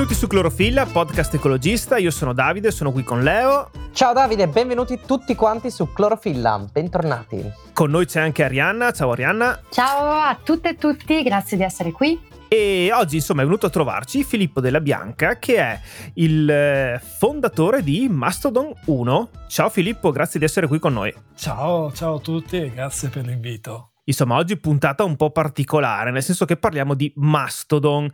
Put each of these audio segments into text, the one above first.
Benvenuti su Clorofilla, podcast ecologista. Io sono Davide, sono qui con Leo. Ciao Davide, benvenuti tutti quanti su Clorofilla, bentornati. Con noi c'è anche Arianna. Ciao Arianna. Ciao a tutte e tutti, grazie di essere qui. E oggi insomma è venuto a trovarci Filippo della Bianca che è il eh, fondatore di Mastodon 1. Ciao Filippo, grazie di essere qui con noi. Ciao, ciao a tutti e grazie per l'invito. Insomma, oggi puntata un po' particolare, nel senso che parliamo di Mastodon.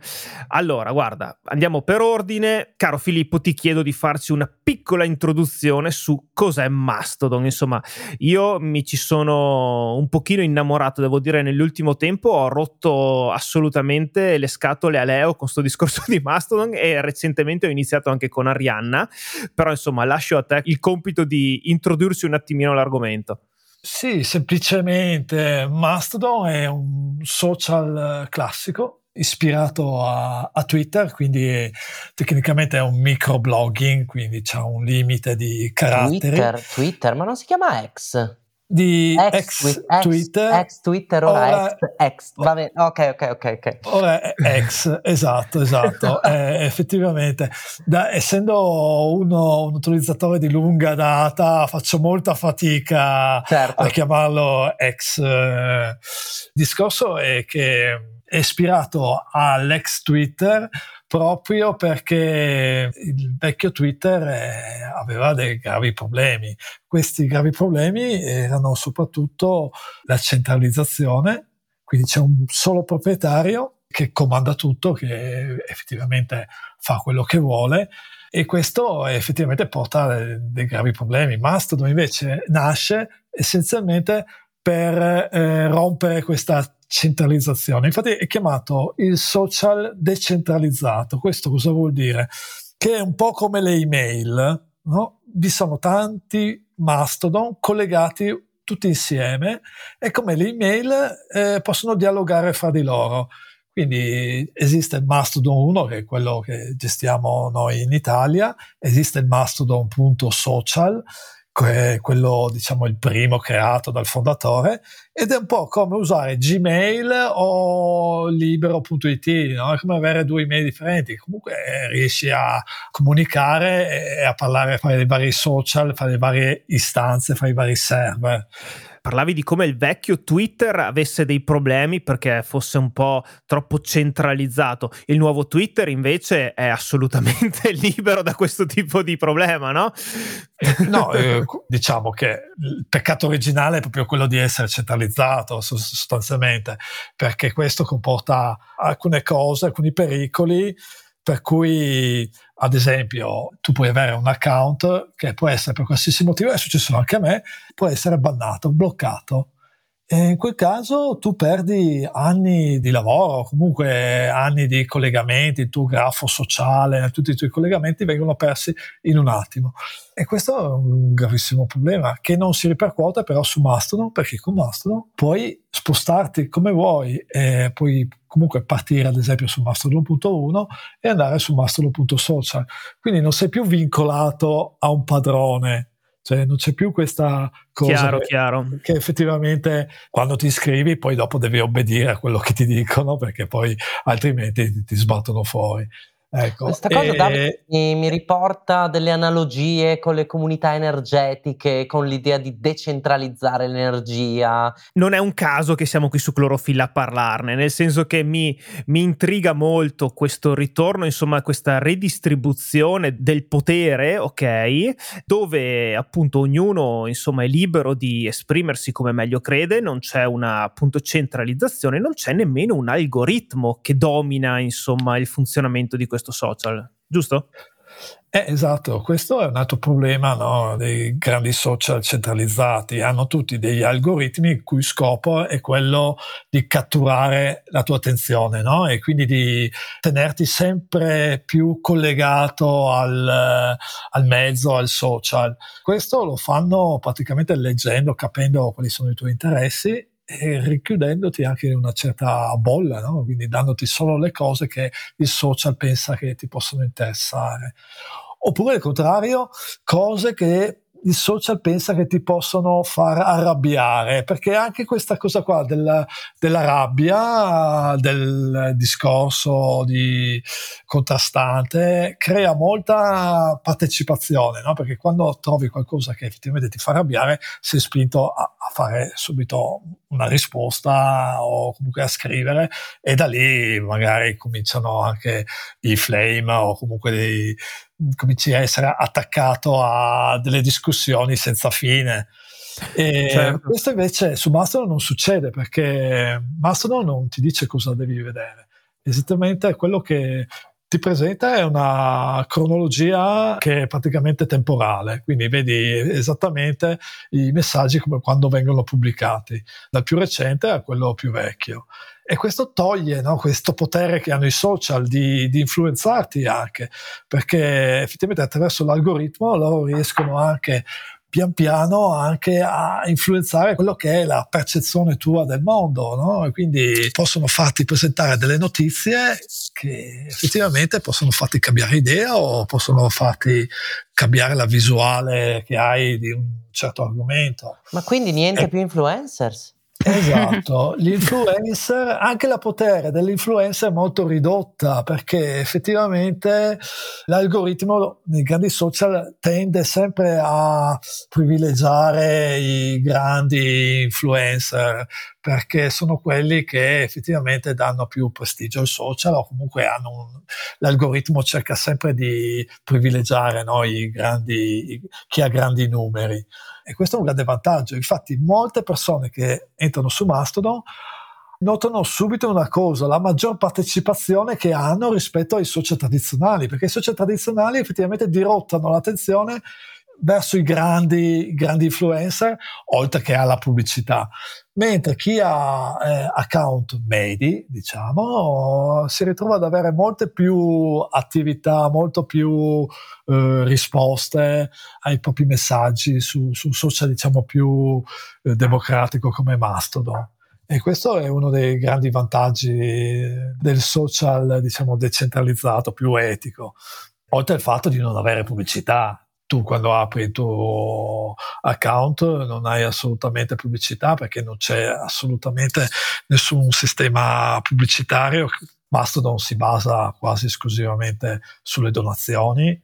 Allora, guarda, andiamo per ordine. Caro Filippo, ti chiedo di farci una piccola introduzione su cos'è Mastodon. Insomma, io mi ci sono un pochino innamorato, devo dire, nell'ultimo tempo ho rotto assolutamente le scatole a Leo con questo discorso di Mastodon e recentemente ho iniziato anche con Arianna, però insomma, lascio a te il compito di introdurci un attimino l'argomento. Sì, semplicemente Mastodon è un social classico ispirato a, a Twitter, quindi è, tecnicamente è un microblogging, quindi c'è un limite di caratteri. Twitter, Twitter, ma non si chiama X? Di ex, ex, Twitter. Ex Twitter ora, ex, ex. Vabbè, ok, ok, ok. okay. Ora ex, esatto, esatto. eh, effettivamente, da, essendo uno, un utilizzatore di lunga data, faccio molta fatica certo. a chiamarlo ex. Eh, discorso è che ispirato all'ex Twitter proprio perché il vecchio Twitter eh, aveva dei gravi problemi. Questi gravi problemi erano soprattutto la centralizzazione, quindi c'è un solo proprietario che comanda tutto, che effettivamente fa quello che vuole e questo effettivamente porta a dei gravi problemi. Mastodon invece nasce essenzialmente per eh, rompere questa centralizzazione. Infatti è chiamato il social decentralizzato. Questo cosa vuol dire? Che è un po' come le email, no? Vi sono tanti mastodon collegati tutti insieme e come le email eh, possono dialogare fra di loro. Quindi esiste il Mastodon 1, che è quello che gestiamo noi in Italia, esiste il Mastodon.social, è quello diciamo il primo creato dal fondatore ed è un po' come usare Gmail o libero.it, no? è come avere due email differenti, comunque eh, riesci a comunicare e a parlare fra i vari social, fra le varie istanze, fra i vari server parlavi di come il vecchio Twitter avesse dei problemi perché fosse un po' troppo centralizzato. Il nuovo Twitter invece è assolutamente libero da questo tipo di problema, no? no, eh, diciamo che il peccato originale è proprio quello di essere centralizzato sostanzialmente, perché questo comporta alcune cose, alcuni pericoli per cui ad esempio tu puoi avere un account che può essere per qualsiasi motivo, è successo anche a me, può essere bannato, bloccato. E in quel caso tu perdi anni di lavoro, comunque anni di collegamenti, il tuo grafo sociale, tutti i tuoi collegamenti vengono persi in un attimo. E questo è un gravissimo problema che non si ripercuote però su Mastodon, perché con Mastodon puoi spostarti come vuoi e puoi comunque partire ad esempio su Mastodon.1 e andare su Mastodon.social. Quindi non sei più vincolato a un padrone, cioè non c'è più questa cosa chiaro, che, chiaro. che, effettivamente quando ti iscrivi poi dopo devi obbedire a quello che ti dicono perché poi altrimenti ti, ti sbattono fuori. Ecco, Questa cosa e... mi, mi, riporta delle analogie con le comunità energetiche, con l'idea di decentralizzare l'energia. Non è un caso che siamo qui su Clorofilla a parlarne, nel senso che mi, mi intriga molto questo ritorno, insomma, questa redistribuzione del potere, ok? Dove appunto ognuno, insomma, è libero di esprimersi come meglio crede, non c'è una appunto centralizzazione, non c'è nemmeno un algoritmo che domina, insomma, il funzionamento di questo questo social, giusto? Eh, esatto, questo è un altro problema no, dei grandi social centralizzati. Hanno tutti degli algoritmi il cui scopo è quello di catturare la tua attenzione no? e quindi di tenerti sempre più collegato al, al mezzo, al social. Questo lo fanno praticamente leggendo, capendo quali sono i tuoi interessi e richiudendoti anche in una certa bolla, no? quindi dandoti solo le cose che il social pensa che ti possono interessare. Oppure al contrario, cose che il social pensa che ti possono far arrabbiare, perché anche questa cosa qua della, della rabbia, del discorso di contrastante, crea molta partecipazione, no? perché quando trovi qualcosa che effettivamente ti fa arrabbiare, sei spinto a, a fare subito una risposta o comunque a scrivere e da lì magari cominciano anche i flame o comunque dei, cominci a essere attaccato a delle discussioni senza fine. Certo. questo invece su Mastodon non succede perché Mastodon non ti dice cosa devi vedere, esattamente quello che ti presenta una cronologia che è praticamente temporale, quindi vedi esattamente i messaggi come quando vengono pubblicati, dal più recente a quello più vecchio. E questo toglie no, questo potere che hanno i social di, di, influenzarti anche, perché effettivamente attraverso l'algoritmo loro riescono anche pian piano anche a influenzare quello che è la percezione tua del mondo, no? E quindi possono farti presentare delle notizie che effettivamente possono farti cambiare idea o possono farti cambiare la visuale che hai di un certo argomento. Ma quindi niente e... più influencers? Esatto, l'influencer, anche la potere dell'influencer è molto ridotta perché effettivamente l'algoritmo nei grandi social tende sempre a privilegiare i grandi influencer perché sono quelli che effettivamente danno più prestigio ai social o comunque un, l'algoritmo cerca sempre di privilegiare no, grandi, chi ha grandi numeri. E questo è un grande vantaggio. Infatti, molte persone che entrano su Mastodon notano subito una cosa, la maggior partecipazione che hanno rispetto ai social tradizionali, perché i social tradizionali effettivamente dirottano l'attenzione verso i grandi, grandi influencer, oltre che alla pubblicità. Mentre chi ha eh, account medi, diciamo, si ritrova ad avere molte più attività, molto più eh, risposte ai propri messaggi su, su social, diciamo, più eh, democratico come Mastodon. E questo è uno dei grandi vantaggi del social, diciamo, decentralizzato, più etico. Oltre al fatto di non avere pubblicità, tu quando apri il tuo account non hai assolutamente pubblicità perché non c'è assolutamente nessun sistema pubblicitario. Mastodon si basa quasi esclusivamente sulle donazioni.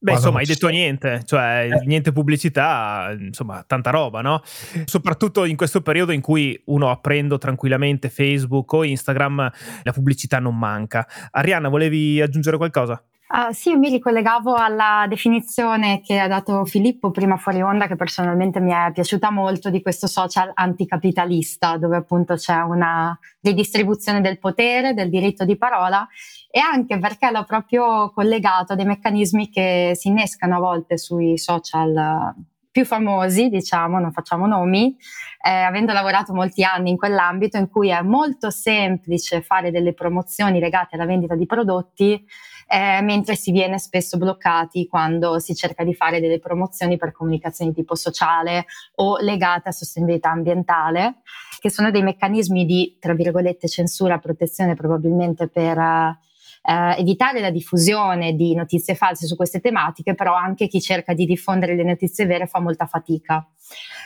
Beh, insomma, hai detto niente, cioè eh. niente pubblicità, insomma, tanta roba, no? Soprattutto in questo periodo in cui uno aprendo tranquillamente Facebook o Instagram, la pubblicità non manca. Arianna, volevi aggiungere qualcosa? Uh, sì, mi ricollegavo alla definizione che ha dato Filippo prima fuori onda, che personalmente mi è piaciuta molto, di questo social anticapitalista, dove appunto c'è una ridistribuzione del potere, del diritto di parola e anche perché l'ho proprio collegato a dei meccanismi che si innescano a volte sui social più famosi, diciamo, non facciamo nomi, eh, avendo lavorato molti anni in quell'ambito in cui è molto semplice fare delle promozioni legate alla vendita di prodotti eh, mentre si viene spesso bloccati quando si cerca di fare delle promozioni per comunicazioni tipo sociale o legate a sostenibilità ambientale, che sono dei meccanismi di, tra virgolette, censura, protezione probabilmente per eh, evitare la diffusione di notizie false su queste tematiche, però anche chi cerca di diffondere le notizie vere fa molta fatica.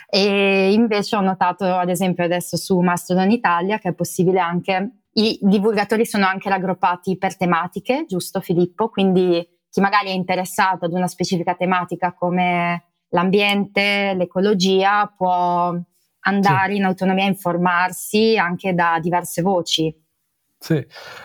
E invece ho notato, ad esempio, adesso su Mastodon Italia che è possibile anche i divulgatori sono anche raggruppati per tematiche, giusto Filippo? Quindi chi magari è interessato ad una specifica tematica come l'ambiente, l'ecologia, può andare sì. in autonomia a informarsi anche da diverse voci. Sì,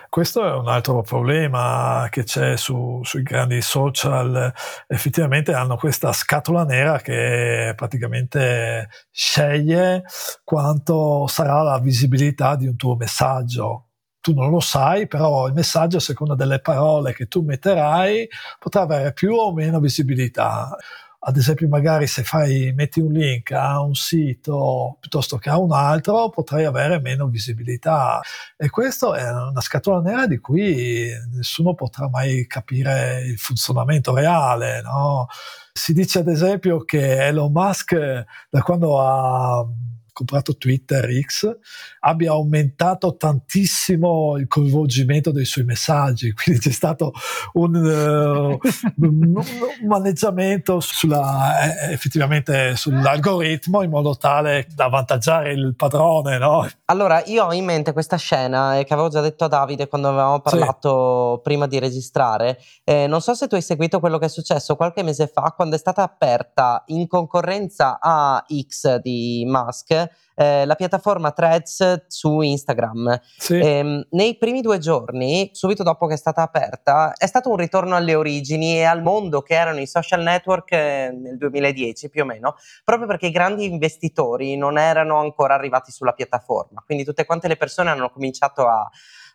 questo è un altro problema che c'è su, sui grandi social. Effettivamente hanno questa scatola nera che praticamente sceglie quanto sarà la visibilità di un tuo messaggio. Tu non lo sai, però il messaggio, a seconda delle parole che tu metterai, potrà avere più o meno visibilità ad esempio magari se fai, metti un link a un sito piuttosto che a un altro potrai avere meno visibilità e questo è una scatola nera di cui nessuno potrà mai capire il funzionamento reale. No? Si dice ad esempio che Elon Musk da quando ha comprato Twitter X, abbia aumentato tantissimo il coinvolgimento dei suoi messaggi, quindi c'è stato un, uh, un maneggiamento sulla, eh, effettivamente sull'algoritmo in modo tale da avvantaggiare il padrone. No? Allora, io ho in mente questa scena eh, che avevo già detto a Davide quando avevamo parlato sì. prima di registrare. Eh, non so se tu hai seguito quello che è successo qualche mese fa quando è stata aperta in concorrenza a X di Musk eh, la piattaforma Threads su Instagram. Sì. Eh, nei primi due giorni, subito dopo che è stata aperta, è stato un ritorno alle origini e al mondo che erano i social network eh, nel 2010 più o meno, proprio perché i grandi investitori non erano ancora arrivati sulla piattaforma. Quindi tutte quante le persone hanno cominciato a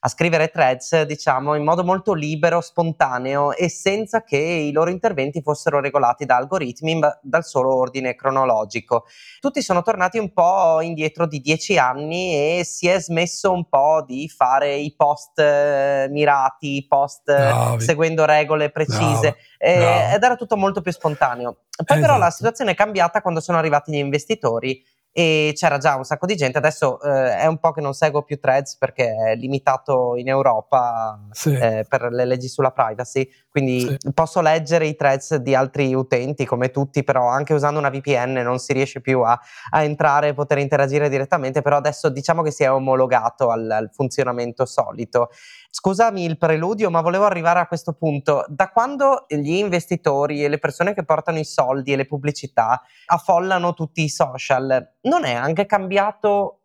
a scrivere threads, diciamo, in modo molto libero, spontaneo e senza che i loro interventi fossero regolati da algoritmi dal solo ordine cronologico. Tutti sono tornati un po' indietro di dieci anni e si è smesso un po' di fare i post eh, mirati, i post eh, seguendo regole precise eh, ed era tutto molto più spontaneo. Poi esatto. però la situazione è cambiata quando sono arrivati gli investitori e c'era già un sacco di gente. Adesso eh, è un po' che non seguo più threads perché è limitato in Europa sì. eh, per le leggi sulla privacy, quindi sì. posso leggere i threads di altri utenti come tutti, però anche usando una VPN non si riesce più a, a entrare e poter interagire direttamente, però adesso diciamo che si è omologato al, al funzionamento solito. Scusami il preludio, ma volevo arrivare a questo punto. Da quando gli investitori e le persone che portano i soldi e le pubblicità affollano tutti i social, non è anche cambiato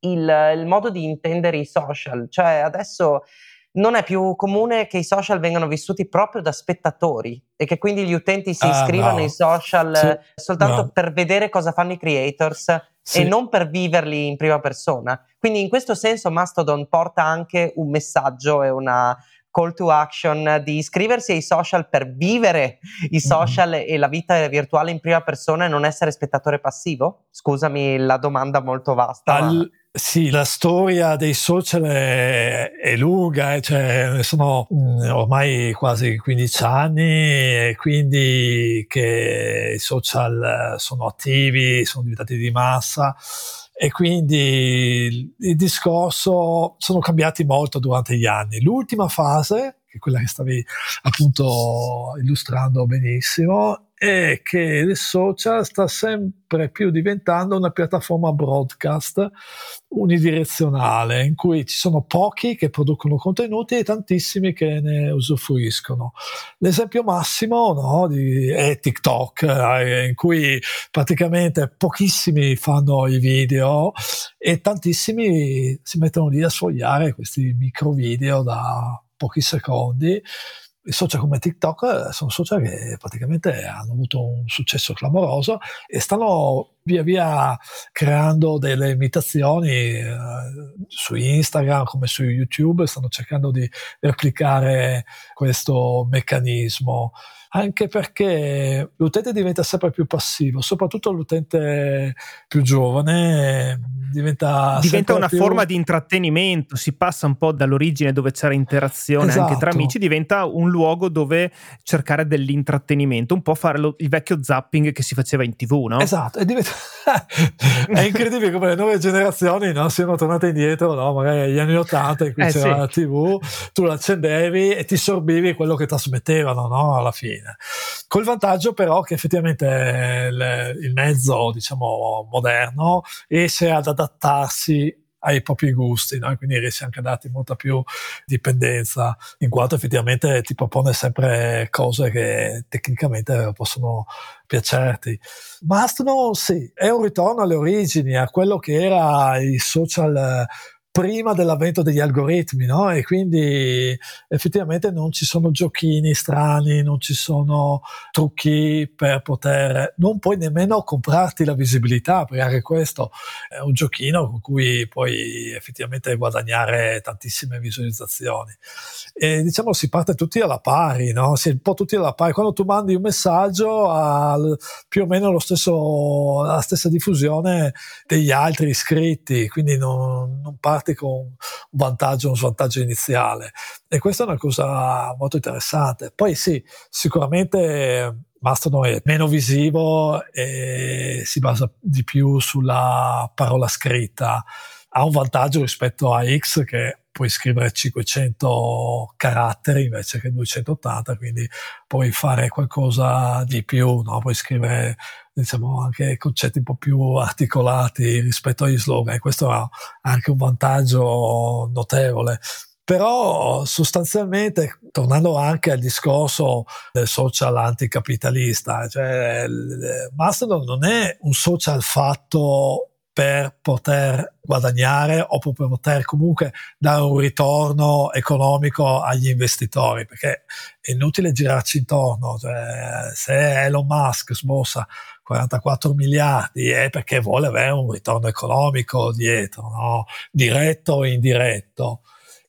il, il modo di intendere i social? Cioè adesso non è più comune che i social vengano vissuti proprio da spettatori e che quindi gli utenti si ah, iscrivano no. ai social sì, soltanto no. per vedere cosa fanno i creators sì. e non per viverli in prima persona. Quindi in questo senso Mastodon porta anche un messaggio e una call to action di iscriversi ai social per vivere i mm-hmm. social mm. e la vita virtuale in prima persona e non essere spettatore passivo? Scusami la domanda molto vasta. Al, ma... Sì, la storia dei social è, è lunga, eh, cioè, sono mm, ormai quasi 15 anni e quindi che i social sono attivi, sono diventati di massa e quindi il discorso sono cambiati molto durante gli anni. L'ultima fase, che è quella che stavi appunto illustrando benissimo, è che il social sta sempre più diventando una piattaforma broadcast unidirezionale in cui ci sono pochi che producono contenuti e tantissimi che ne usufruiscono. L'esempio massimo no, di, è TikTok, eh, in cui praticamente pochissimi fanno i video e tantissimi si mettono lì a sfogliare questi micro video da pochi secondi i social come TikTok eh, sono social che praticamente hanno avuto un successo clamoroso e stanno via via creando delle imitazioni eh, su Instagram come su YouTube, stanno cercando di replicare questo meccanismo anche perché l'utente diventa sempre più passivo, soprattutto l'utente più giovane diventa, diventa una più... forma di intrattenimento, si passa un po' dall'origine dove c'era interazione esatto. anche tra esatto. amici, diventa un luogo dove cercare dell'intrattenimento, un po' fare lo, il vecchio zapping che si faceva in tv, no? Esatto, è, diventa... è incredibile come le nuove generazioni no, siano tornate indietro, no? magari agli anni 80 in cui eh, c'era sì. la tv, tu l'accendevi e ti sorbivi quello che trasmettevano no? alla fine bene. Col vantaggio però che effettivamente il, il mezzo, diciamo, moderno riesce ad adattarsi ai propri gusti, no? quindi riesce anche a darti molta più dipendenza, in quanto effettivamente ti propone sempre cose che tecnicamente possono piacerti. Mastodon sì, è un ritorno alle origini, a quello che era i social prima dell'avvento degli algoritmi, no? E quindi effettivamente non ci sono giochini strani, non ci sono trucchi per poter, non puoi nemmeno comprarti la visibilità, perché anche questo è un giochino con cui puoi effettivamente guadagnare tantissime visualizzazioni. E diciamo si parte tutti alla pari, no? Si è un po' tutti alla pari. Quando tu mandi un messaggio ha più o meno stesso, la stessa diffusione degli altri iscritti, quindi non, non parte parti con un vantaggio un svantaggio iniziale e questa è una cosa molto interessante. Poi sì, sicuramente Mastodon è meno visivo e si basa di più sulla parola scritta. Ha un vantaggio rispetto a X che puoi scrivere 500 caratteri invece che 280, quindi puoi fare qualcosa di più, no? puoi scrivere diciamo, anche concetti un po' più articolati rispetto agli slogan, e questo ha anche un vantaggio notevole. Però sostanzialmente, tornando anche al discorso del social anticapitalista, cioè Mastodon non è un social fatto per poter guadagnare o per poter comunque dare un ritorno economico agli investitori, perché è inutile girarci intorno. Cioè, se Elon Musk sbossa 44 miliardi è perché vuole avere un ritorno economico dietro, no? diretto o indiretto.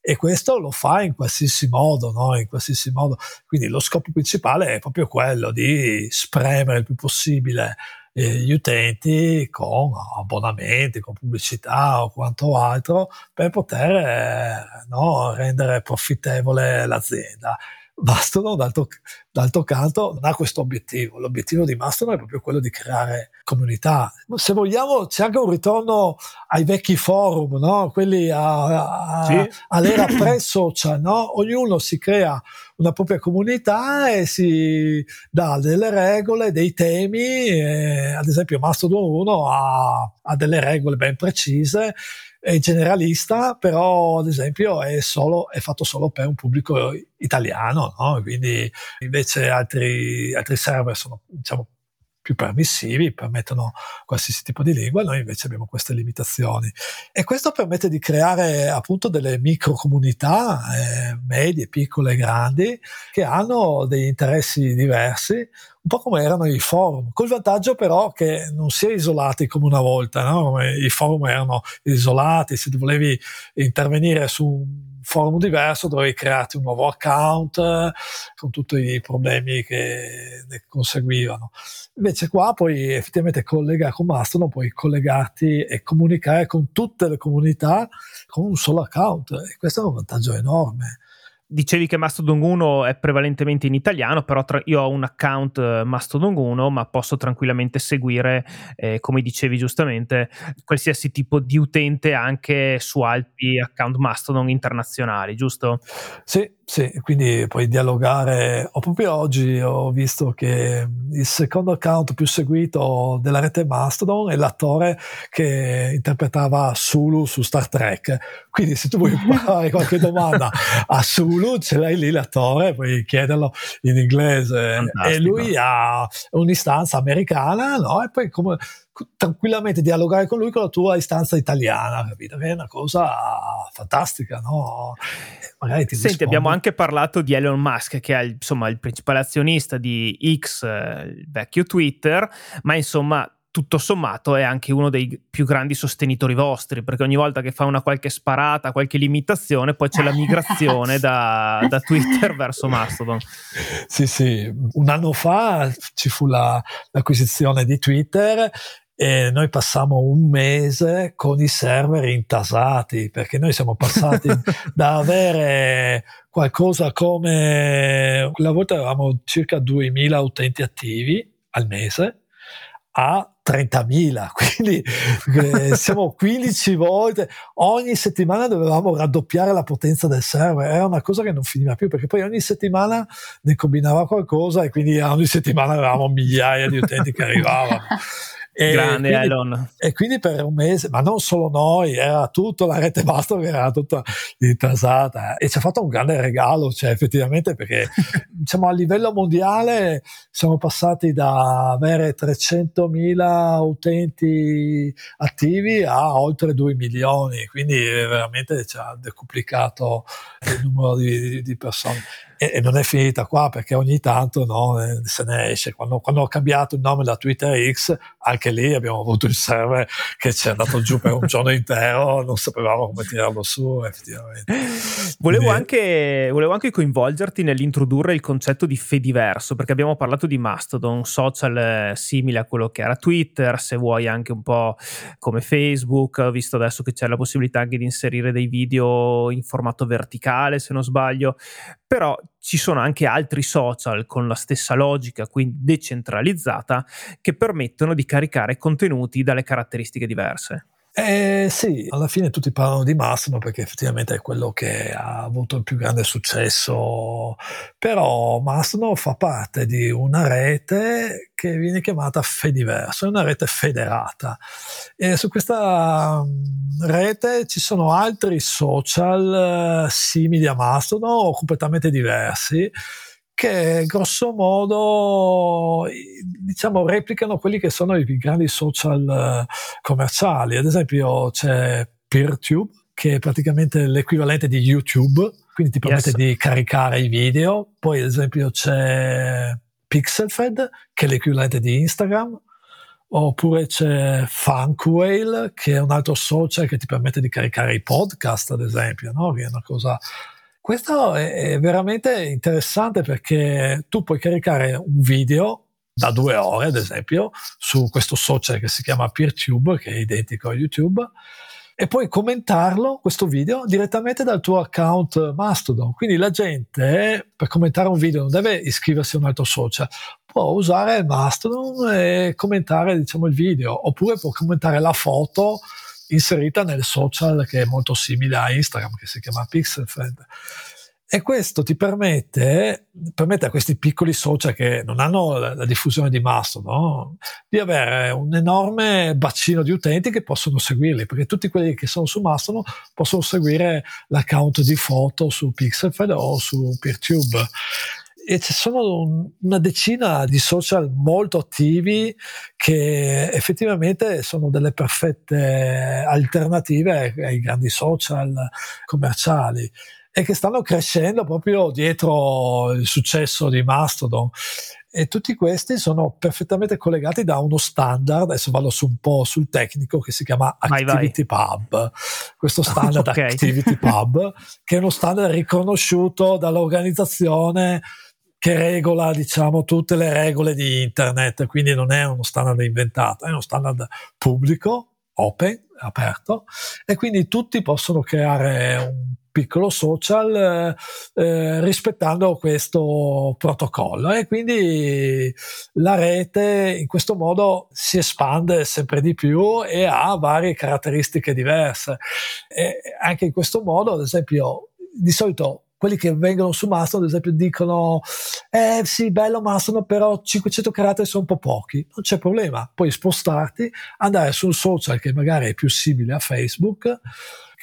E questo lo fa in qualsiasi modo, no? in qualsiasi modo. Quindi lo scopo principale è proprio quello di spremere il più possibile eh, gli utenti con abbonamenti, con pubblicità o quanto altro per poter eh, no, rendere profittevole l'azienda. Mastodon, d'altro, d'altro canto, non ha questo obiettivo. L'obiettivo di Mastodon è proprio quello di creare comunità. Se vogliamo, c'è anche un ritorno ai vecchi forum, no? quelli a, a, sì. all'era pre-social. No? Ognuno si crea una propria comunità e si dà delle regole, dei temi. E, ad esempio, Mastodon 1 ha, ha delle regole ben precise è generalista, però ad esempio è, solo, è fatto solo per un pubblico italiano, no? quindi invece altri, altri server sono diciamo, più permissivi, permettono qualsiasi tipo di lingua, noi invece abbiamo queste limitazioni. E questo permette di creare appunto delle micro comunità, eh, medie, piccole grandi, che hanno degli interessi diversi, un po' come erano i forum, col vantaggio però che non si è isolati come una volta, no? i forum erano isolati, se volevi intervenire su un forum diverso dovevi crearti un nuovo account con tutti i problemi che ne conseguivano. Invece qua puoi effettivamente collegare con Mastodon, puoi collegarti e comunicare con tutte le comunità con un solo account e questo è un vantaggio enorme dicevi che Mastodon 1 è prevalentemente in italiano, però tra, io ho un account eh, Mastodon 1, ma posso tranquillamente seguire, eh, come dicevi giustamente, qualsiasi tipo di utente anche su altri account Mastodon internazionali, giusto? Sì, sì, quindi puoi dialogare. O proprio oggi ho visto che il secondo account più seguito della rete Mastodon è l'attore che interpretava Sulu su Star Trek. Quindi se tu vuoi fare qualche domanda a Sulu, ce l'hai lì l'attore, puoi chiederlo in inglese. Fantastico. E lui ha un'istanza americana, no? E poi come tranquillamente dialogare con lui con la tua istanza italiana, capito? Che è una cosa fantastica, no? Magari ti Senti, rispondo. abbiamo anche parlato di Elon Musk, che è insomma il principale azionista di X, eh, il vecchio Twitter, ma insomma tutto sommato è anche uno dei più grandi sostenitori vostri, perché ogni volta che fa una qualche sparata, qualche limitazione, poi c'è la migrazione da, da, Twitter verso Mastodon. Sì, sì, un anno fa ci fu la, l'acquisizione di Twitter e noi passammo un mese con i server intasati perché noi siamo passati da avere qualcosa come quella volta avevamo circa 2000 utenti attivi al mese a 30.000, quindi eh, siamo 15 volte, ogni settimana dovevamo raddoppiare la potenza del server, era una cosa che non finiva più perché poi ogni settimana ne combinava qualcosa e quindi ogni settimana avevamo migliaia di utenti che arrivavano. E Grande quindi, Elon. E quindi per un mese, ma non solo noi, era tutta la rete Mastro che era tutta intasata e ci ha fatto un grande regalo, cioè effettivamente perché diciamo a livello mondiale siamo passati da avere 300.000 utenti attivi a oltre 2 milioni, quindi veramente ci ha decuplicato il numero di, di persone e, non è finita qua perché ogni tanto no, eh, se ne esce. Quando, quando, ho cambiato il nome da Twitter X, anche lì abbiamo avuto il server che ci è andato giù per un giorno intero, non sapevamo come tirarlo su, effettivamente. Volevo, Quindi, anche, volevo anche coinvolgerti nell'introdurre il concetto di Fediverso, perché abbiamo parlato di Mastodon, social eh, simile a quello che era Twitter, se vuoi anche un po' come Facebook, visto adesso che c'è la possibilità anche di inserire dei video in formato verticale, se non sbaglio, però ci sono anche altri social con la stessa logica, quindi decentralizzata, che permettono di caricare contenuti dalle caratteristiche diverse. Eh, sì, alla fine tutti parlano di Massimo perché effettivamente è quello che ha avuto il più grande successo, però Massimo fa parte di una rete che viene chiamata Fediverso, è una rete federata. E su questa mm, rete ci sono altri social eh, simili a Mastodon o completamente diversi che grosso modo diciamo replicano quelli che sono i grandi social eh, commerciali. Ad esempio c'è PeerTube che è praticamente l'equivalente di YouTube, quindi ti permette yes. di caricare i video. Poi ad esempio c'è Pixelfed che è l'equivalente di Instagram. Oppure c'è Funkwhale, che è un altro social che ti permette di caricare i podcast, ad esempio, no? che è una cosa questo è veramente interessante perché tu puoi caricare un video da due ore, ad esempio, su questo social che si chiama PeerTube, che è identico a YouTube, e puoi commentarlo, questo video, direttamente dal tuo account Mastodon. Quindi la gente, per commentare un video, non deve iscriversi a un altro social, può usare Mastodon e commentare, diciamo, il video, oppure può commentare la foto inserita nel social che è molto simile a Instagram, che si chiama PixelFriend. E questo ti permette, permette, a questi piccoli social che non hanno la, la diffusione di Mastodon no? di avere un enorme bacino di utenti che possono seguirli, perché tutti quelli che sono su Mastodon possono seguire l'account di foto su Pixelfed o su PeerTube e ci sono un, una decina di social molto attivi che effettivamente sono delle perfette alternative ai grandi social commerciali e che stanno crescendo proprio dietro il successo di Mastodon e tutti questi sono perfettamente collegati da uno standard, adesso vado su un po' sul tecnico, che si chiama Activity vai, vai. Pub. Questo standard okay. Activity Pub, che è uno standard riconosciuto dall'organizzazione che regola, diciamo, tutte le regole di internet, quindi non è uno standard inventato, è uno standard pubblico, open, aperto, e quindi tutti possono creare un piccolo social eh, eh, rispettando questo protocollo. E quindi la rete in questo modo si espande sempre di più e ha varie caratteristiche diverse. E anche in questo modo ad esempio di solito quelli che vengono su Mastodon, ad esempio, dicono: Eh sì, bello Mastodon, però 500 caratteri sono un po' pochi. Non c'è problema, puoi spostarti, andare su un social che magari è più simile a Facebook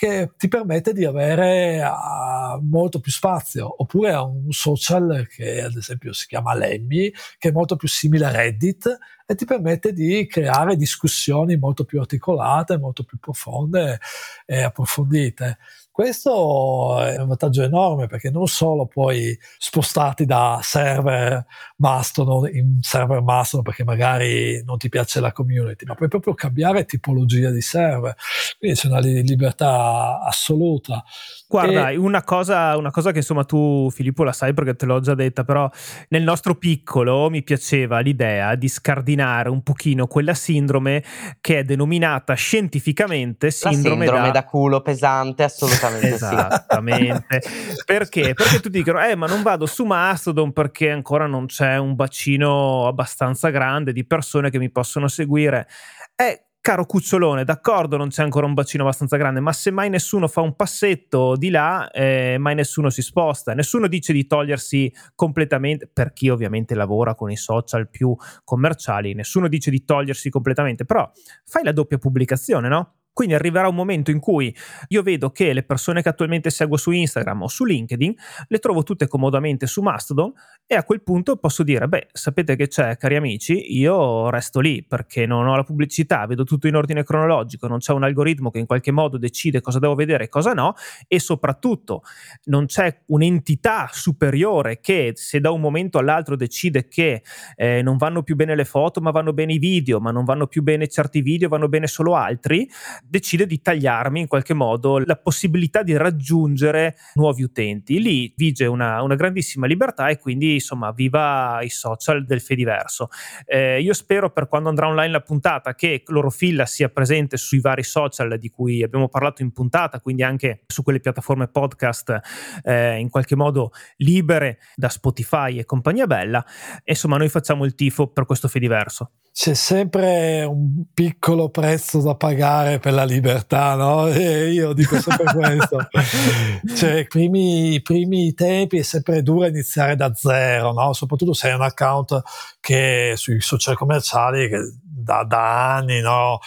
che ti permette di avere uh, molto più spazio, oppure a un social che ad esempio si chiama Lemmy, che è molto più simile a Reddit e ti permette di creare discussioni molto più articolate, molto più profonde e approfondite. Questo è un vantaggio enorme perché non solo puoi spostarti da server Mastodon in server Mastodon perché magari non ti piace la community, ma puoi proprio cambiare tipologia di server. Quindi c'è una libertà assoluta. Guarda, e... una, cosa, una cosa che insomma tu Filippo la sai perché te l'ho già detta, però nel nostro piccolo mi piaceva l'idea di scardinare un pochino quella sindrome che è denominata scientificamente sindrome, sindrome da... da... culo pesante, assolutamente Esattamente. perché? Perché tutti dicono, eh ma non vado su Mastodon perché ancora non c'è un bacino abbastanza grande di persone che mi possono seguire. Eh, caro cucciolone, d'accordo, non c'è ancora un bacino abbastanza grande, ma se mai nessuno fa un passetto di là, eh, mai nessuno si sposta. Nessuno dice di togliersi completamente, per chi ovviamente lavora con i social più commerciali, nessuno dice di togliersi completamente, però fai la doppia pubblicazione, no? Quindi arriverà un momento in cui io vedo che le persone che attualmente seguo su Instagram o su LinkedIn le trovo tutte comodamente su Mastodon e a quel punto posso dire, beh, sapete che c'è, cari amici, io resto lì perché non ho la pubblicità, vedo tutto in ordine cronologico, non c'è un algoritmo che in qualche modo decide cosa devo vedere e cosa no e soprattutto non c'è un'entità superiore che se da un momento all'altro decide che eh, non vanno più bene le foto ma vanno bene i video, ma non vanno più bene certi video, vanno bene solo altri decide di tagliarmi in qualche modo la possibilità di raggiungere nuovi utenti. Lì vige una, una grandissima libertà e quindi insomma viva i social del Fediverso. Eh, io spero per quando andrà online la puntata che Clorofilla sia presente sui vari social di cui abbiamo parlato in puntata, quindi anche su quelle piattaforme podcast eh, in qualche modo libere da Spotify e compagnia bella. Insomma noi facciamo il tifo per questo Fediverso c'è sempre un piccolo prezzo da pagare per la libertà, no? E io dico sempre questo. cioè, i primi, primi, tempi è sempre duro iniziare da zero, no? Soprattutto se hai un account che sui social commerciali che da, da anni, no?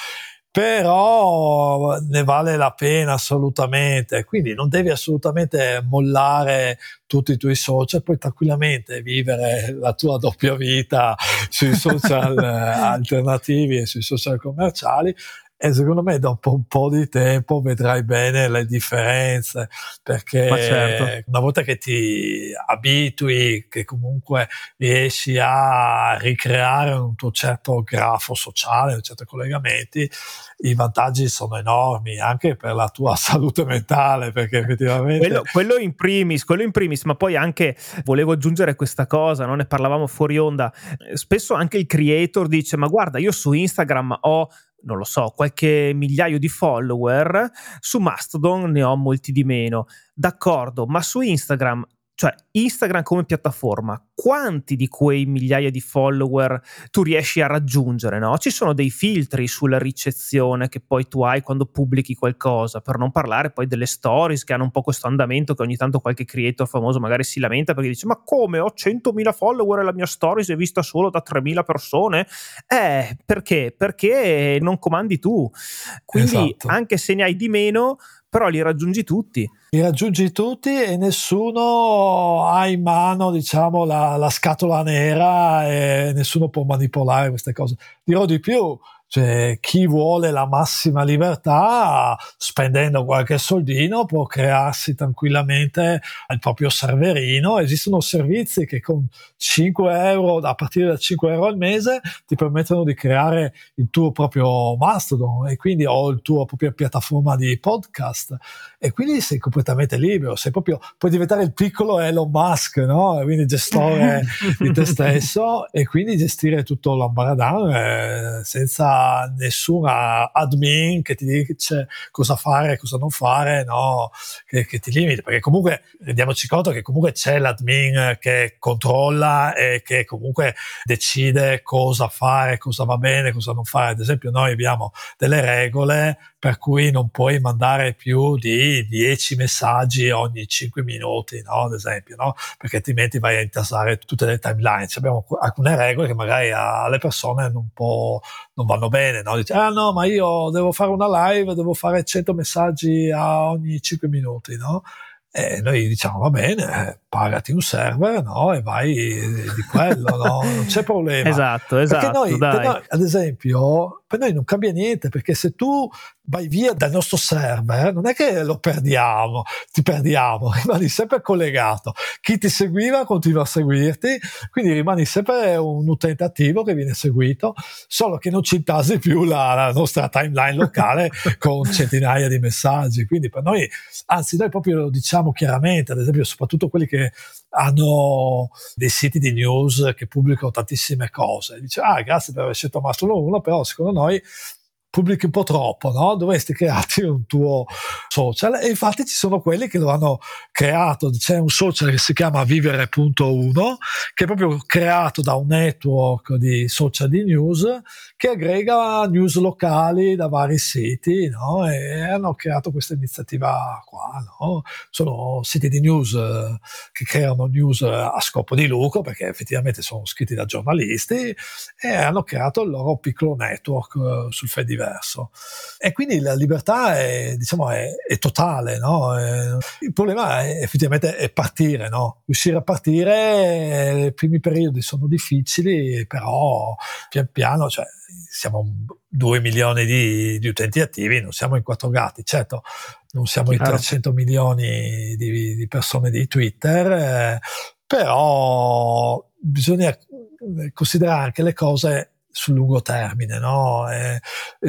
Però ne vale la pena assolutamente, quindi non devi assolutamente mollare tutti i tuoi social, puoi tranquillamente vivere la tua doppia vita sui social eh, alternativi e sui social commerciali e secondo me dopo un po' di tempo vedrai bene le differenze perché certo. una volta che ti abitui che comunque riesci a ricreare un tuo certo grafo sociale, certi collegamenti i vantaggi sono enormi anche per la tua salute mentale perché effettivamente quello, quello, in primis quello in primis ma poi anche volevo aggiungere questa cosa no? ne parlavamo fuori onda spesso anche il creator dice ma guarda io su Instagram ho non lo so, qualche migliaio di follower, su Mastodon ne ho molti di meno. D'accordo, ma su Instagram cioè Instagram come piattaforma, quanti di quei migliaia di follower tu riesci a raggiungere? No? Ci sono dei filtri sulla ricezione che poi tu hai quando pubblichi qualcosa, per non parlare poi delle stories che hanno un po' questo andamento che ogni tanto qualche creator famoso magari si lamenta perché dice ma come ho 100.000 follower e la mia stories è vista solo da 3.000 persone? Eh, perché? Perché non comandi tu. Quindi esatto. anche se ne hai di meno, però li raggiungi tutti. Li raggiungi tutti e nessuno ha in mano, diciamo, la, la scatola nera e nessuno può manipolare queste cose. Dirò di più, cioè, chi vuole la massima libertà, spendendo qualche soldino, può crearsi tranquillamente il proprio serverino. Esistono servizi che con 5 euro, a partire da 5 euro al mese, ti permettono di creare il tuo proprio Mastodon e quindi o il tuo propria piattaforma di podcast. E quindi sei completamente libero, sei proprio, puoi diventare il piccolo Elon Musk, no? Quindi gestore di te stesso e quindi gestire tutto l'ambaradan eh, senza nessuna admin che ti dice cosa fare e cosa non fare, no? che, che ti limiti, perché comunque rendiamoci conto che comunque c'è l'admin che controlla e che comunque decide cosa fare, cosa va bene, cosa non fare. Ad esempio noi abbiamo delle regole per cui non puoi mandare più di 10 messaggi ogni 5 minuti, no? ad esempio, no? perché altrimenti vai a intasare tutte le timeline. abbiamo alcune regole che magari alle persone non, può, non vanno bene. No? Dice, ah no, ma io devo fare una live, devo fare 100 messaggi a ogni 5 minuti. No? E noi diciamo va bene, pagati un server no? e vai di quello, no? non c'è problema. esatto, esatto. Perché noi, noi, ad esempio, per noi non cambia niente, perché se tu vai via dal nostro server, non è che lo perdiamo, ti perdiamo, rimani sempre collegato. Chi ti seguiva continua a seguirti, quindi rimani sempre un utente attivo che viene seguito, solo che non ci intasi più la, la nostra timeline locale con centinaia di messaggi. Quindi per noi, anzi, noi proprio lo diciamo chiaramente, ad esempio, soprattutto quelli che hanno dei siti di news che pubblicano tantissime cose. Dice, ah, grazie per aver scelto Mastodon 1, però secondo noi pubblichi un po' troppo, no? Dovresti crearti un tuo social e infatti ci sono quelli che lo hanno creato, c'è un social che si chiama Vivere.1 che è proprio creato da un network di social di news che aggrega news locali da vari siti, no? E hanno creato questa iniziativa qua, no? Sono siti di news eh, che creano news a scopo di lucro perché effettivamente sono scritti da giornalisti e hanno creato il loro piccolo network eh, sul Fediverse diverso. E quindi la libertà è, diciamo, è, è totale, no? il problema è, effettivamente è partire, no? Riuscire a partire, i primi periodi sono difficili, però pian piano, cioè, siamo 2 milioni di, di, utenti attivi, non siamo in quattro gatti, certo, non siamo in 300 milioni di, di persone di Twitter, eh, però bisogna considerare che le cose sul lungo termine. No? Eh,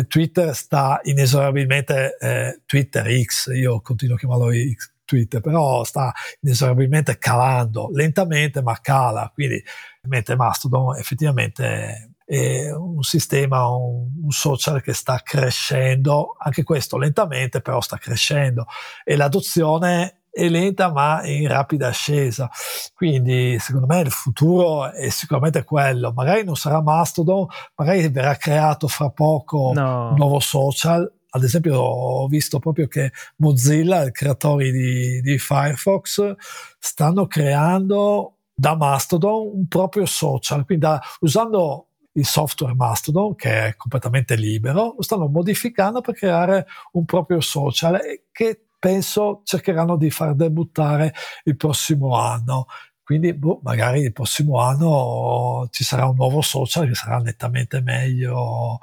Twitter sta inesorabilmente, eh, Twitter X, io continuo a chiamarlo X, Twitter, però sta inesorabilmente calando, lentamente ma cala, quindi mentre Mastodon effettivamente è un sistema, un, un, social che sta crescendo, anche questo lentamente però sta crescendo e l'adozione è lenta ma in rapida ascesa. Quindi secondo me il futuro è sicuramente quello. Magari non sarà Mastodon, magari verrà creato fra poco no. un nuovo social. Ad esempio ho visto proprio che Mozilla, i creatori di, di Firefox, stanno creando da Mastodon un proprio social, quindi da, usando il software Mastodon, che è completamente libero, lo stanno modificando per creare un proprio social che penso cercheranno di far debuttare il prossimo anno. Quindi boh, magari il prossimo anno ci sarà un nuovo social che sarà nettamente meglio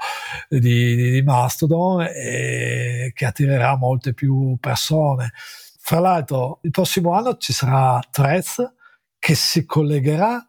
di, di, di Mastodon e che attirerà molte più persone. Fra l'altro, il prossimo anno ci sarà Threads che si collegherà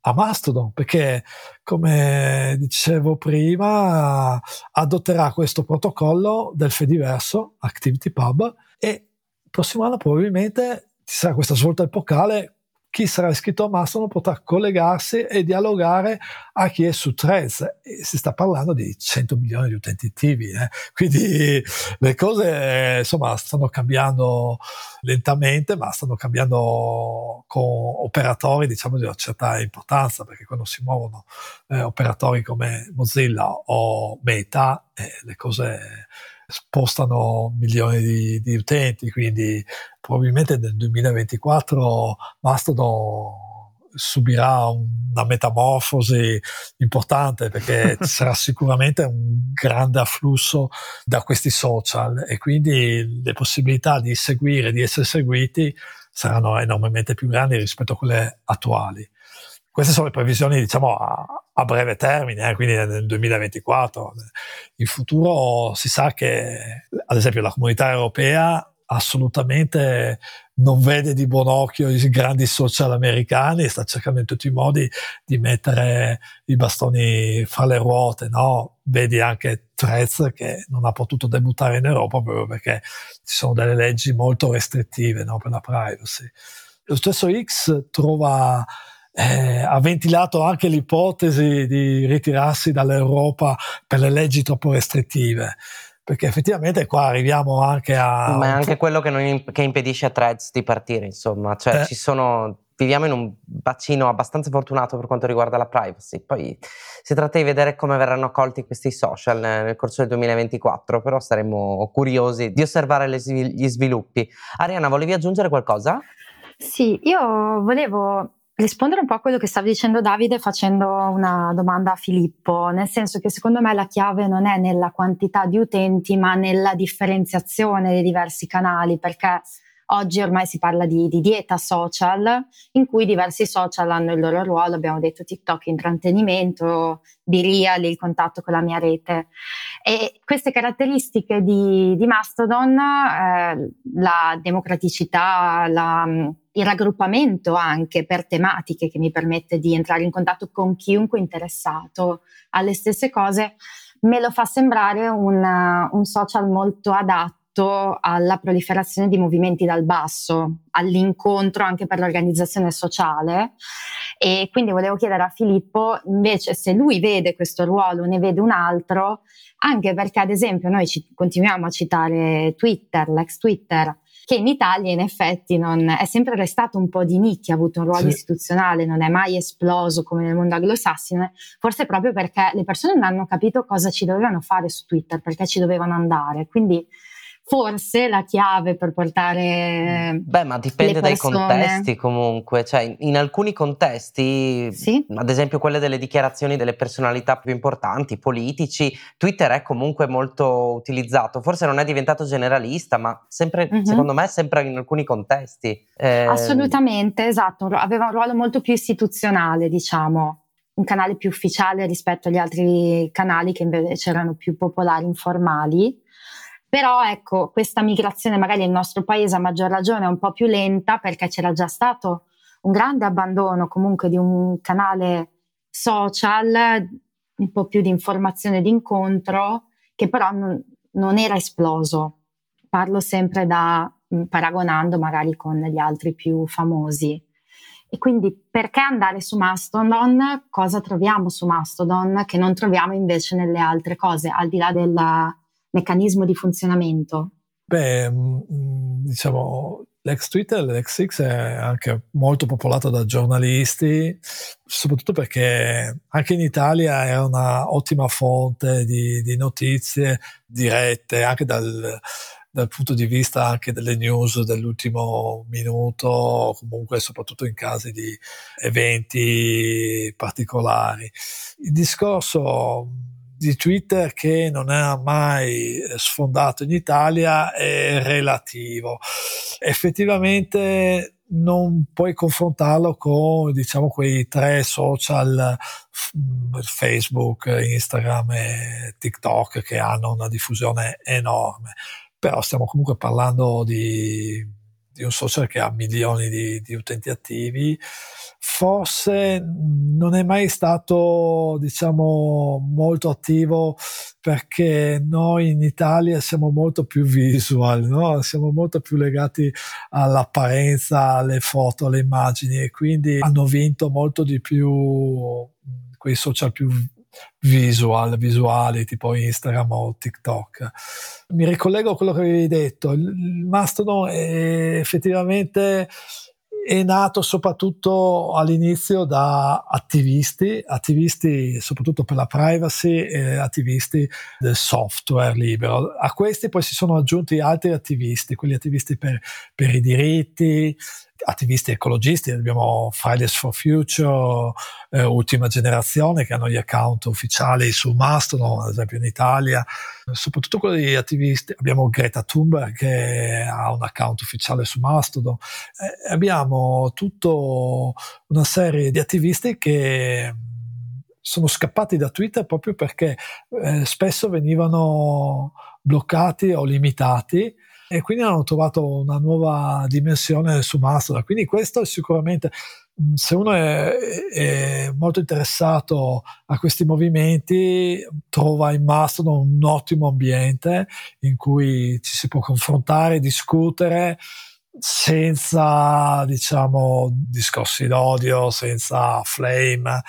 a Mastodon perché come dicevo prima adotterà questo protocollo del Fediverso ActivityPub e il prossimo anno probabilmente ci sarà questa svolta epocale chi sarà iscritto a Mastodon potrà collegarsi e dialogare a chi è su Threads. E si sta parlando di 100 milioni di utenti attivi, eh? quindi le cose insomma stanno cambiando lentamente, ma stanno cambiando con operatori diciamo di una certa importanza, perché quando si muovono eh, operatori come Mozilla o Meta, eh, le cose spostano milioni di, di utenti, quindi probabilmente nel 2024 Mastodon subirà una metamorfosi importante perché ci sarà sicuramente un grande afflusso da questi social e quindi le possibilità di seguire, di essere seguiti saranno enormemente più grandi rispetto a quelle attuali. Queste sono le previsioni, diciamo, a, a breve termine, eh, quindi nel 2024. In futuro si sa che, ad esempio, la comunità europea assolutamente non vede di buon occhio i grandi social americani, sta cercando in tutti i modi di mettere i bastoni fra le ruote, no? Vedi anche Trez che non ha potuto debuttare in Europa proprio perché ci sono delle leggi molto restrittive no? per la privacy. Lo stesso X trova eh, ha ventilato anche l'ipotesi di ritirarsi dall'Europa per le leggi troppo restrittive perché effettivamente qua arriviamo anche a... Ma è anche quello che, non, che impedisce a Threads di partire, insomma, cioè eh. ci sono... Viviamo in un bacino abbastanza fortunato per quanto riguarda la privacy, poi si tratta di vedere come verranno accolti questi social nel corso del 2024, però saremo curiosi di osservare gli sviluppi. Ariana, volevi aggiungere qualcosa? Sì, io volevo rispondere un po' a quello che stava dicendo Davide facendo una domanda a Filippo, nel senso che secondo me la chiave non è nella quantità di utenti, ma nella differenziazione dei diversi canali, perché oggi ormai si parla di, di dieta social, in cui diversi social hanno il loro ruolo, abbiamo detto TikTok intrattenimento, Real, il contatto con la mia rete. E queste caratteristiche di, di Mastodon, eh, la democraticità, la il raggruppamento anche per tematiche che mi permette di entrare in contatto con chiunque interessato alle stesse cose, me lo fa sembrare un, un social molto adatto alla proliferazione di movimenti dal basso, all'incontro anche per l'organizzazione sociale. E quindi volevo chiedere a Filippo invece se lui vede questo ruolo, ne vede un altro, anche perché ad esempio noi ci, continuiamo a citare Twitter, l'ex Twitter, che in Italia in effetti non, è sempre restato un po' di nicchia, ha avuto un ruolo sì. istituzionale, non è mai esploso come nel mondo anglosassone, forse proprio perché le persone non hanno capito cosa ci dovevano fare su Twitter, perché ci dovevano andare. Quindi forse la chiave per portare. Beh, ma dipende dai contesti comunque. Cioè, in alcuni contesti, sì? ad esempio quelle delle dichiarazioni delle personalità più importanti, politici, Twitter è comunque molto utilizzato. Forse non è diventato generalista, ma sempre, mm-hmm. secondo me, sempre in alcuni contesti. Eh... Assolutamente, esatto. Aveva un ruolo molto più istituzionale, diciamo un canale più ufficiale rispetto agli altri canali che invece erano più popolari, informali. Però ecco, questa migrazione magari nel nostro paese a maggior ragione è un po' più lenta perché c'era già stato un grande abbandono comunque di un canale social un po' più di informazione d'incontro che però non, non era esploso. Parlo sempre da mm, paragonando magari con gli altri più famosi. E quindi perché andare su Mastodon? Cosa troviamo su Mastodon che non troviamo invece nelle altre cose, al di là del meccanismo di funzionamento? Beh, mm, diciamo, l'ex Twitter, l'ex X è anche molto popolato da giornalisti, soprattutto perché anche in Italia è una ottima fonte di, di notizie dirette, anche dal, dal, punto di vista anche delle news dell'ultimo minuto, comunque soprattutto in casi di eventi particolari. Il discorso di Twitter che non ha mai sfondato in Italia è relativo. Effettivamente non puoi confrontarlo con diciamo quei tre social Facebook, Instagram e TikTok che hanno una diffusione enorme. Però stiamo comunque parlando di, di un social che ha milioni di, di utenti attivi forse non è mai stato, diciamo, molto attivo perché noi in Italia siamo molto più visual, no? siamo molto più legati all'apparenza, alle foto, alle immagini e quindi hanno vinto molto di più quei social più visual, visuali tipo Instagram o TikTok. Mi ricollego a quello che avevi detto, il Mastodon è effettivamente è nato soprattutto all'inizio da attivisti, attivisti soprattutto per la privacy e attivisti del software libero. A questi poi si sono aggiunti altri attivisti, quelli attivisti per, per i diritti, attivisti ecologisti, abbiamo Fridays for Future, eh, ultima generazione che hanno gli account ufficiali su Mastodon, ad esempio in Italia, soprattutto quelli attivisti, abbiamo Greta Thunberg che ha un account ufficiale su Mastodon, eh, abbiamo tutta una serie di attivisti che sono scappati da Twitter proprio perché eh, spesso venivano bloccati o limitati e quindi hanno trovato una nuova dimensione su Mastodon. Quindi questo è sicuramente, se uno è, è, molto interessato a questi movimenti, trova in Mastodon un ottimo ambiente in cui ci si può confrontare, discutere senza diciamo discorsi d'odio, senza flame,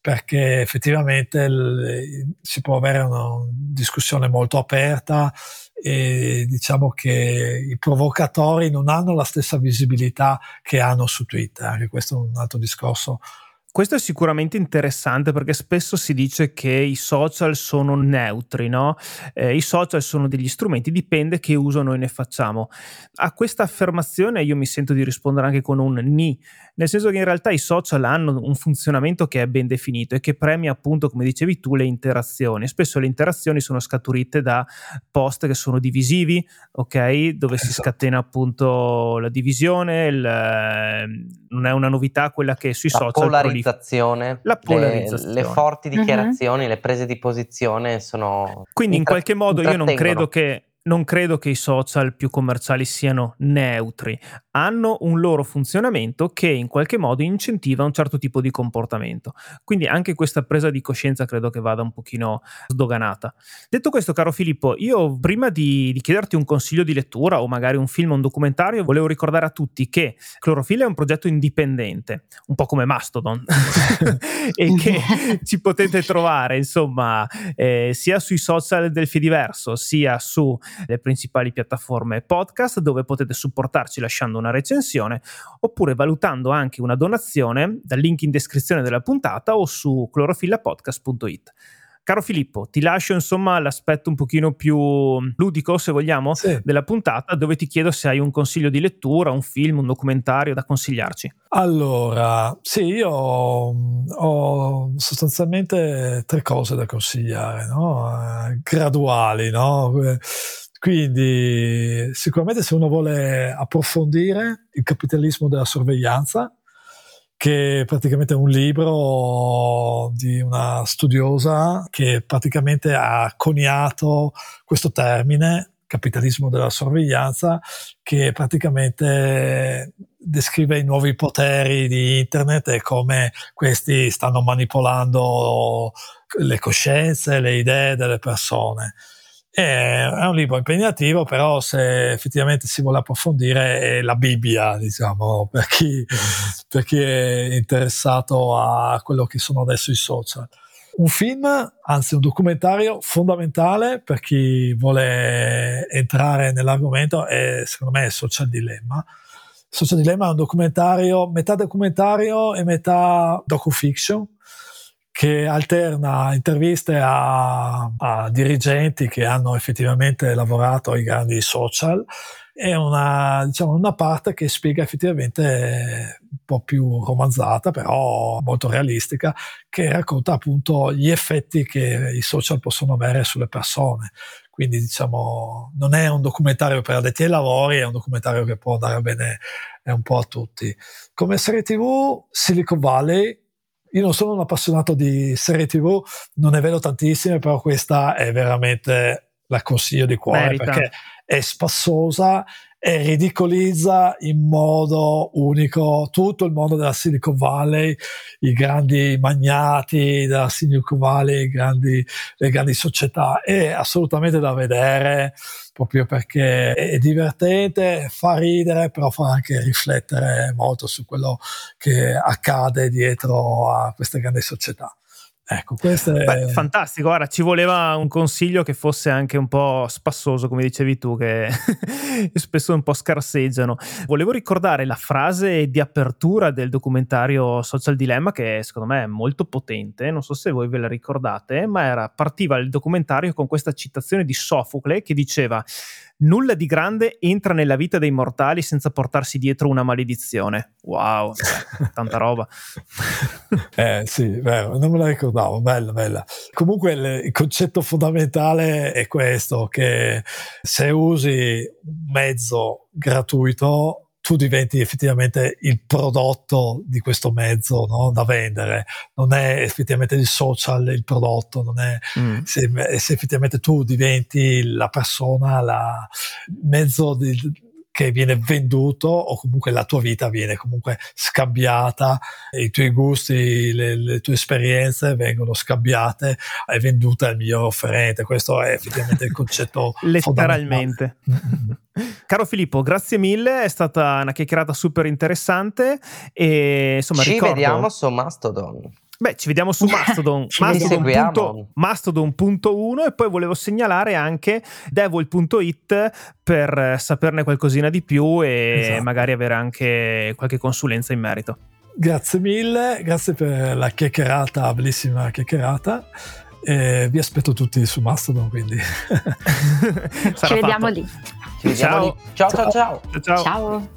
perché effettivamente il, si può avere una discussione molto aperta e diciamo che i provocatori non hanno la stessa visibilità che hanno su Twitter, anche questo è un altro discorso questo è sicuramente interessante perché spesso si dice che i social sono neutri, no? Eh, I social sono degli strumenti, dipende che uso noi ne facciamo. A questa affermazione io mi sento di rispondere anche con un ni, nel senso che in realtà i social hanno un funzionamento che è ben definito e che premia appunto, come dicevi tu, le interazioni. Spesso le interazioni sono scaturite da post che sono divisivi, ok? Dove esatto. si scatena appunto la divisione, il, ehm, non è una novità quella che sui la social polarizzazione, la polarizzazione. Le, le forti mhm. dichiarazioni, uh-huh. le prese di posizione sono... Quindi in qualche modo io non credo che non credo che i social più commerciali siano neutri, hanno un loro funzionamento che in qualche modo incentiva un certo tipo di comportamento. Quindi anche questa presa di coscienza credo che vada un pochino sdoganata. Detto questo, caro Filippo, io prima di, di chiederti un consiglio di lettura o magari un film o un documentario, volevo ricordare a tutti che Clorofilla è un progetto indipendente, un po' come Mastodon, e che ci potete trovare, insomma, eh, sia sui social del Fidiverso, sia su le principali piattaforme podcast dove potete supportarci lasciando una recensione oppure valutando anche una donazione dal link in descrizione della puntata o su clorofillapodcast.it. Caro Filippo, ti lascio insomma l'aspetto un pochino più ludico, se vogliamo, sì. della puntata, dove ti chiedo se hai un consiglio di lettura, un film, un documentario da consigliarci. Allora, sì, io ho sostanzialmente tre cose da consigliare, no? graduali, no? Quindi sicuramente se uno vuole approfondire il capitalismo della sorveglianza, che è praticamente un libro di una studiosa che praticamente ha coniato questo termine, capitalismo della sorveglianza, che praticamente descrive i nuovi poteri di internet e come questi stanno manipolando le coscienze, le idee delle persone. È un libro impegnativo, però se effettivamente si vuole approfondire è la Bibbia, diciamo, per chi, per chi è interessato a quello che sono adesso i social. Un film, anzi un documentario fondamentale per chi vuole entrare nell'argomento è secondo me Social Dilemma. Social Dilemma è un documentario, metà documentario e metà docufiction, che alterna interviste a, a, dirigenti che hanno effettivamente lavorato ai grandi social e una, diciamo, una parte che spiega effettivamente un po' più romanzata, però molto realistica, che racconta appunto gli effetti che i social possono avere sulle persone. Quindi diciamo non è un documentario per addetti ai lavori, è un documentario che può andare bene un po' a tutti. Come serie TV, Silicon Valley io non sono un appassionato di serie TV, non ne vedo tantissime, però questa è veramente la consiglio di cuore Merita. perché è spassosa e ridicolizza in modo unico tutto il mondo della Silicon Valley, i grandi magnati della Silicon Valley, grandi, le grandi società. È assolutamente da vedere proprio perché è divertente, fa ridere, però fa anche riflettere molto su quello che accade dietro a queste grandi società. Ecco, questo è... Fantastico. Ora ci voleva un consiglio che fosse anche un po' spassoso, come dicevi tu, che spesso un po' scarseggiano. Volevo ricordare la frase di apertura del documentario Social Dilemma, che secondo me è molto potente. Non so se voi ve la ricordate, ma era, partiva il documentario con questa citazione di Sofocle che diceva Nulla di grande entra nella vita dei mortali senza portarsi dietro una maledizione. Wow, tanta roba. eh sì, vero, non me la ricordavo, bella, bella. Comunque il, il concetto fondamentale è questo, che se usi un mezzo gratuito tu diventi effettivamente il prodotto di questo mezzo no? da vendere, non è effettivamente il social il prodotto, non è mm. se, se, effettivamente tu diventi la persona, il mezzo di, che viene venduto o comunque la tua vita viene comunque scambiata, i tuoi gusti, le, le tue esperienze vengono scambiate e vendute al miglior offerente. Questo è effettivamente il concetto letteralmente. Caro Filippo, grazie mille, è stata una chiacchierata super interessante e insomma ci ricordo... vediamo su Mastodon. Beh, ci vediamo su Mastodon, Mastodon.1 Mastodon e poi volevo segnalare anche devil.it per saperne qualcosina di più e esatto. magari avere anche qualche consulenza in merito. Grazie mille, grazie per la chiacchierata, bellissima chiacchierata. E vi aspetto tutti su Mastodon, quindi ci vediamo lì. Ci vediamo ciao. lì. ciao ciao ciao. ciao. ciao.